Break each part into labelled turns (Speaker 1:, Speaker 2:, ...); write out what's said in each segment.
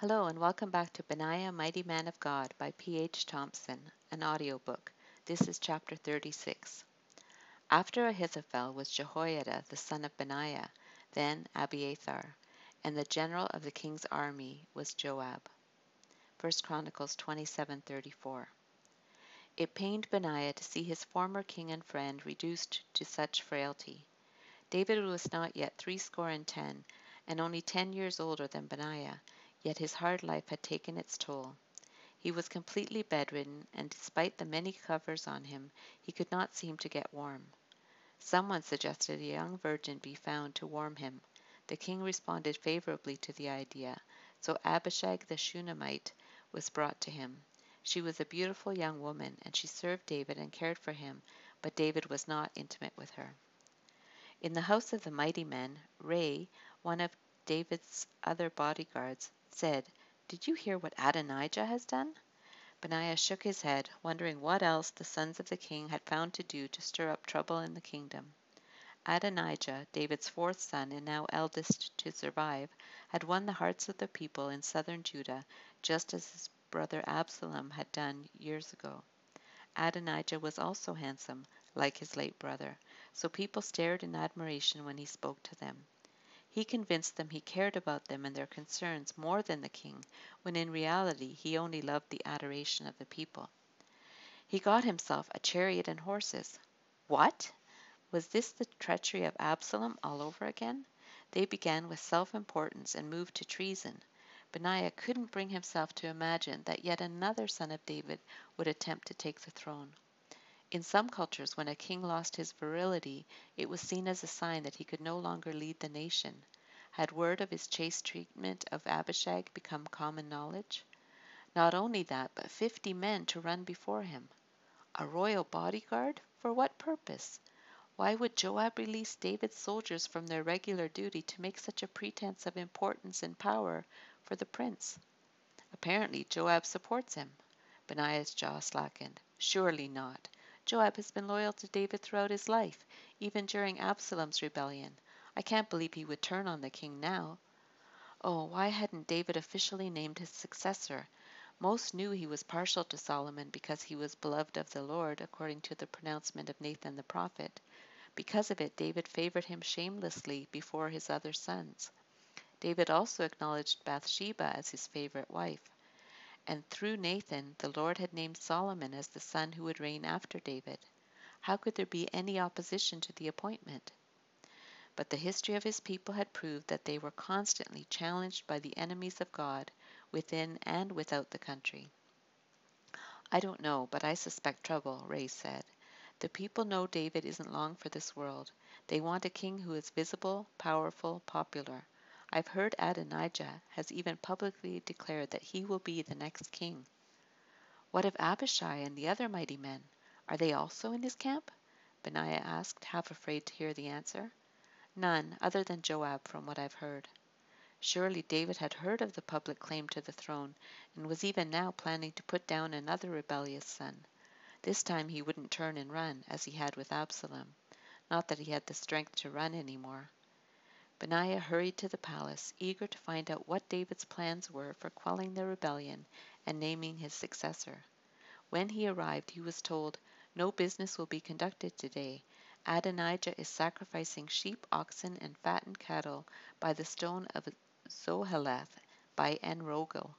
Speaker 1: Hello and welcome back to Benaiah, Mighty Man of God by P.H. Thompson, an audiobook. This is chapter 36. After Ahithophel was Jehoiada the son of Benaiah, then Abiathar, and the general of the king's army was Joab. 1 Chronicles 27:34. It pained Benaiah to see his former king and friend reduced to such frailty. David was not yet threescore and ten, and only ten years older than Benaiah Yet his hard life had taken its toll. He was completely bedridden, and despite the many covers on him, he could not seem to get warm. Someone suggested a young virgin be found to warm him. The king responded favorably to the idea, so Abishag the Shunammite was brought to him. She was a beautiful young woman, and she served David and cared for him, but David was not intimate with her. In the house of the mighty men, Ray, one of David's other bodyguards, said, Did you hear what Adonijah has done? Benaiah shook his head, wondering what else the sons of the king had found to do to stir up trouble in the kingdom. Adonijah, David's fourth son and now eldest to survive, had won the hearts of the people in southern Judah just as his brother Absalom had done years ago. Adonijah was also handsome, like his late brother, so people stared in admiration when he spoke to them. He convinced them he cared about them and their concerns more than the king, when in reality he only loved the adoration of the people. He got himself a chariot and horses. What? Was this the treachery of Absalom all over again? They began with self importance and moved to treason. Benaiah couldn't bring himself to imagine that yet another son of David would attempt to take the throne. In some cultures, when a king lost his virility, it was seen as a sign that he could no longer lead the nation. Had word of his chaste treatment of Abishag become common knowledge? Not only that, but fifty men to run before him. A royal bodyguard? For what purpose? Why would Joab release David's soldiers from their regular duty to make such a pretense of importance and power for the prince? Apparently Joab supports him. Benaiah's jaw slackened. Surely not. Joab has been loyal to David throughout his life, even during Absalom's rebellion. I can't believe he would turn on the king now. Oh, why hadn't David officially named his successor? Most knew he was partial to Solomon because he was beloved of the Lord, according to the pronouncement of Nathan the prophet. Because of it, David favored him shamelessly before his other sons. David also acknowledged Bathsheba as his favorite wife and through Nathan the Lord had named Solomon as the son who would reign after David. How could there be any opposition to the appointment? But the history of his people had proved that they were constantly challenged by the enemies of God within and without the country. I don't know, but I suspect trouble, Ray said. The people know David isn't long for this world. They want a king who is visible, powerful, popular. I've heard Adonijah has even publicly declared that he will be the next king. What of Abishai and the other mighty men? Are they also in his camp? Benaiah asked, half afraid to hear the answer. None, other than Joab, from what I've heard. Surely David had heard of the public claim to the throne, and was even now planning to put down another rebellious son. This time he wouldn't turn and run, as he had with Absalom. Not that he had the strength to run any more. Benaiah hurried to the palace, eager to find out what David's plans were for quelling the rebellion and naming his successor. When he arrived, he was told, No business will be conducted today. Adonijah is sacrificing sheep, oxen, and fattened cattle by the stone of Zoheleth by Enrogel.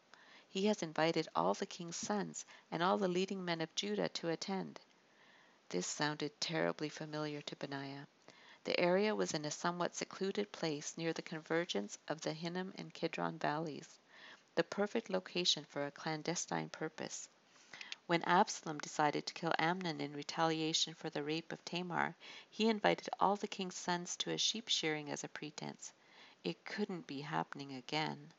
Speaker 1: He has invited all the king's sons and all the leading men of Judah to attend. This sounded terribly familiar to Benaiah. The area was in a somewhat secluded place near the convergence of the Hinnom and Kidron valleys, the perfect location for a clandestine purpose. When Absalom decided to kill Amnon in retaliation for the rape of Tamar, he invited all the king's sons to a sheep shearing as a pretense. It couldn't be happening again.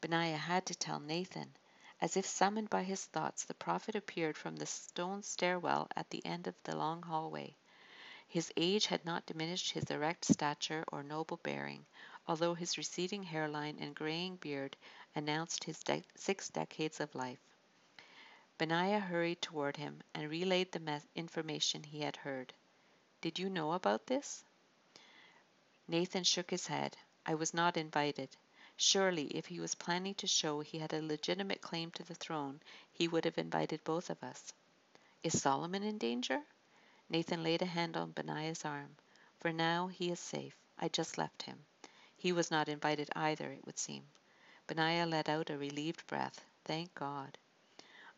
Speaker 1: Benaiah had to tell Nathan. As if summoned by his thoughts, the prophet appeared from the stone stairwell at the end of the long hallway. His age had not diminished his erect stature or noble bearing, although his receding hairline and graying beard announced his de- six decades of life. Benaiah hurried toward him and relayed the information he had heard. Did you know about this? Nathan shook his head. I was not invited. Surely, if he was planning to show he had a legitimate claim to the throne, he would have invited both of us. Is Solomon in danger? Nathan laid a hand on Benaiah's arm. For now he is safe. I just left him. He was not invited either, it would seem. Benaiah let out a relieved breath. Thank God.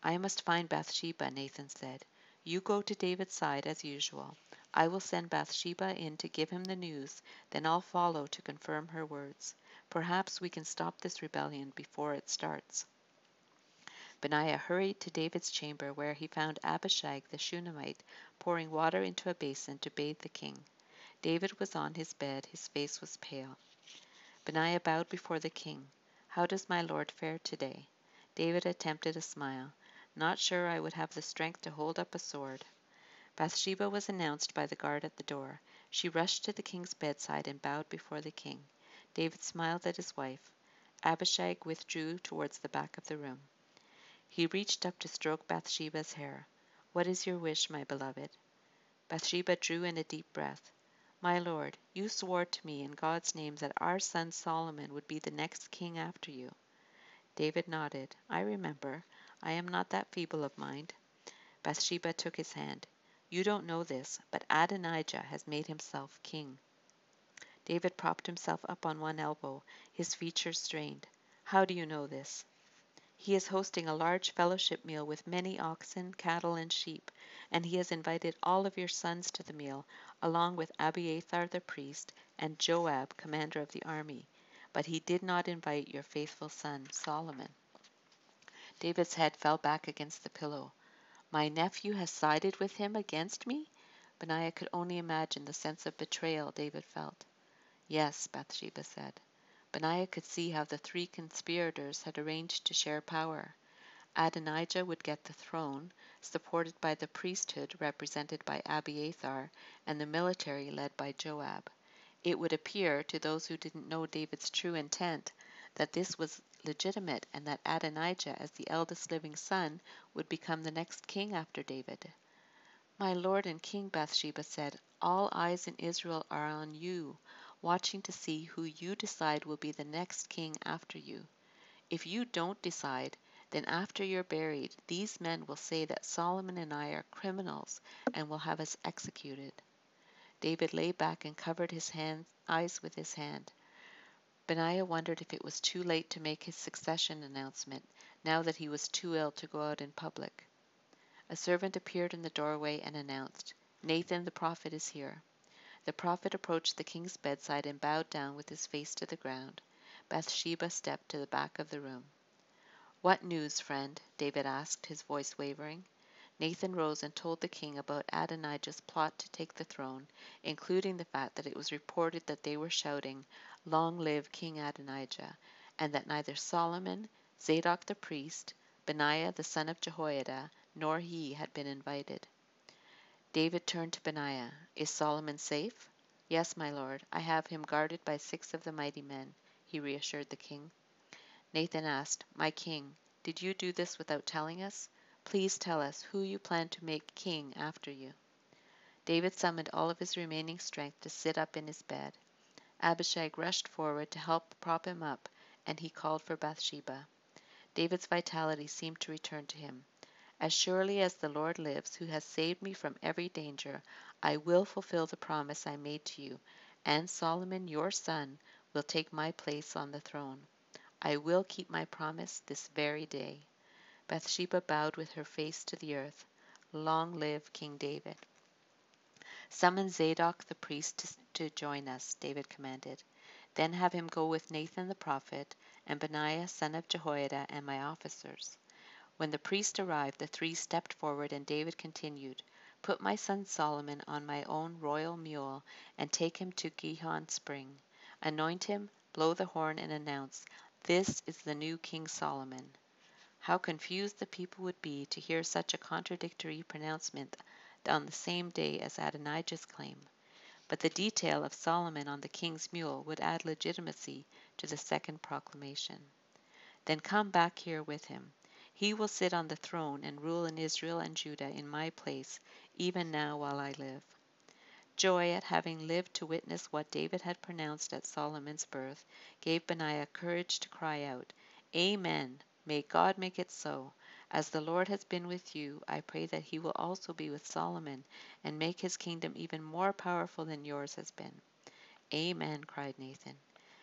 Speaker 1: I must find Bathsheba, Nathan said. You go to David's side as usual. I will send Bathsheba in to give him the news, then I'll follow to confirm her words. Perhaps we can stop this rebellion before it starts. Benaiah hurried to David's chamber, where he found Abishag the Shunammite pouring water into a basin to bathe the king. David was on his bed, his face was pale. Benaiah bowed before the king. How does my lord fare today? David attempted a smile. Not sure I would have the strength to hold up a sword. Bathsheba was announced by the guard at the door. She rushed to the king's bedside and bowed before the king. David smiled at his wife. Abishag withdrew towards the back of the room. He reached up to stroke Bathsheba's hair. What is your wish, my beloved? Bathsheba drew in a deep breath. My lord, you swore to me in God's name that our son Solomon would be the next king after you. David nodded. I remember. I am not that feeble of mind. Bathsheba took his hand. You don't know this, but Adonijah has made himself king. David propped himself up on one elbow, his features strained. How do you know this? He is hosting a large fellowship meal with many oxen, cattle, and sheep, and he has invited all of your sons to the meal, along with Abiathar the priest and Joab, commander of the army. But he did not invite your faithful son Solomon. David's head fell back against the pillow. My nephew has sided with him against me? Benaiah could only imagine the sense of betrayal David felt. Yes, Bathsheba said. Benaiah could see how the three conspirators had arranged to share power. Adonijah would get the throne, supported by the priesthood represented by Abiathar and the military led by Joab. It would appear, to those who didn't know David's true intent, that this was legitimate and that Adonijah, as the eldest living son, would become the next king after David. My lord and king, Bathsheba said, all eyes in Israel are on you watching to see who you decide will be the next king after you. If you don't decide, then after you're buried, these men will say that Solomon and I are criminals and will have us executed. David lay back and covered his eyes with his hand. Benaiah wondered if it was too late to make his succession announcement, now that he was too ill to go out in public. A servant appeared in the doorway and announced, Nathan the prophet is here. The prophet approached the king's bedside and bowed down with his face to the ground. Bathsheba stepped to the back of the room. What news, friend? David asked, his voice wavering. Nathan rose and told the king about Adonijah's plot to take the throne, including the fact that it was reported that they were shouting, Long live King Adonijah, and that neither Solomon, Zadok the priest, Benaiah the son of Jehoiada, nor he had been invited. David turned to Benaiah. Is Solomon safe? Yes, my lord. I have him guarded by six of the mighty men, he reassured the king. Nathan asked, My king, did you do this without telling us? Please tell us who you plan to make king after you. David summoned all of his remaining strength to sit up in his bed. Abishag rushed forward to help prop him up, and he called for Bathsheba. David's vitality seemed to return to him. As surely as the Lord lives, who has saved me from every danger, I will fulfill the promise I made to you, and Solomon your son will take my place on the throne. I will keep my promise this very day. Bathsheba bowed with her face to the earth. Long live King David. Summon Zadok the priest to, to join us, David commanded. Then have him go with Nathan the prophet, and Benaiah son of Jehoiada, and my officers. When the priest arrived, the three stepped forward, and David continued, Put my son Solomon on my own royal mule, and take him to Gihon spring. Anoint him, blow the horn, and announce, This is the new King Solomon. How confused the people would be to hear such a contradictory pronouncement on the same day as Adonijah's claim. But the detail of Solomon on the king's mule would add legitimacy to the second proclamation. Then come back here with him. He will sit on the throne and rule in Israel and Judah in my place, even now while I live. Joy at having lived to witness what David had pronounced at Solomon's birth gave Benaiah courage to cry out, Amen! May God make it so! As the Lord has been with you, I pray that he will also be with Solomon and make his kingdom even more powerful than yours has been. Amen, cried Nathan.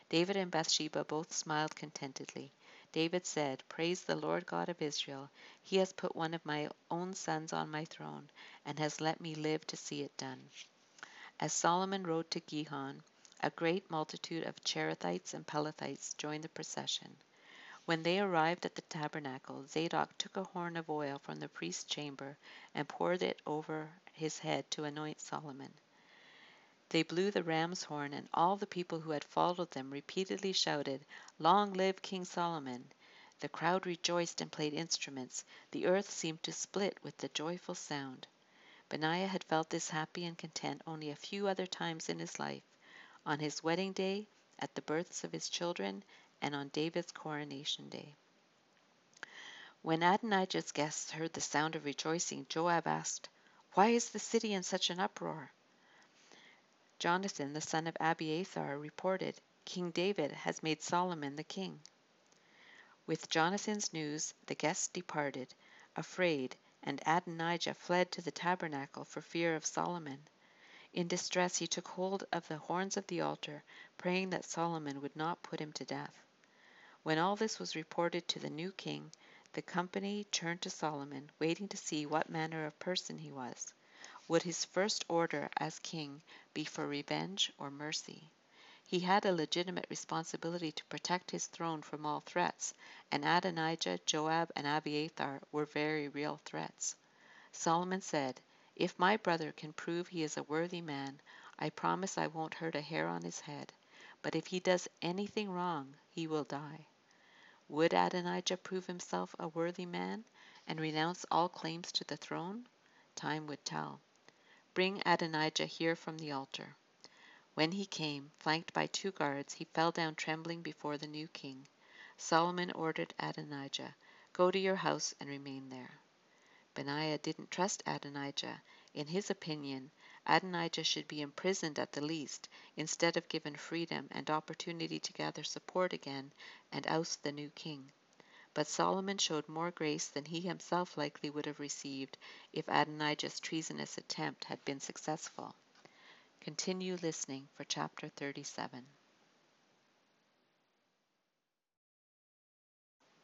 Speaker 1: David and Bathsheba both smiled contentedly. David said, Praise the Lord God of Israel. He has put one of my own sons on my throne and has let me live to see it done. As Solomon rode to Gihon, a great multitude of Cherethites and Pelethites joined the procession. When they arrived at the tabernacle, Zadok took a horn of oil from the priest's chamber and poured it over his head to anoint Solomon. They blew the ram's horn, and all the people who had followed them repeatedly shouted, Long live King Solomon! The crowd rejoiced and played instruments. The earth seemed to split with the joyful sound. Benaiah had felt this happy and content only a few other times in his life on his wedding day, at the births of his children, and on David's coronation day. When Adonijah's guests heard the sound of rejoicing, Joab asked, Why is the city in such an uproar? Jonathan, the son of Abiathar, reported, King David has made Solomon the king. With Jonathan's news, the guests departed, afraid, and Adonijah fled to the tabernacle for fear of Solomon. In distress he took hold of the horns of the altar, praying that Solomon would not put him to death. When all this was reported to the new king, the company turned to Solomon, waiting to see what manner of person he was. Would his first order as king be for revenge or mercy? He had a legitimate responsibility to protect his throne from all threats, and Adonijah, Joab, and Abiathar were very real threats. Solomon said, If my brother can prove he is a worthy man, I promise I won't hurt a hair on his head, but if he does anything wrong, he will die. Would Adonijah prove himself a worthy man, and renounce all claims to the throne? Time would tell. Bring Adonijah here from the altar. When he came, flanked by two guards, he fell down trembling before the new king. Solomon ordered Adonijah, Go to your house and remain there. Benaiah didn't trust Adonijah. In his opinion, Adonijah should be imprisoned at the least, instead of given freedom and opportunity to gather support again and oust the new king. But Solomon showed more grace than he himself likely would have received if Adonijah's treasonous attempt had been successful. Continue listening for chapter 37.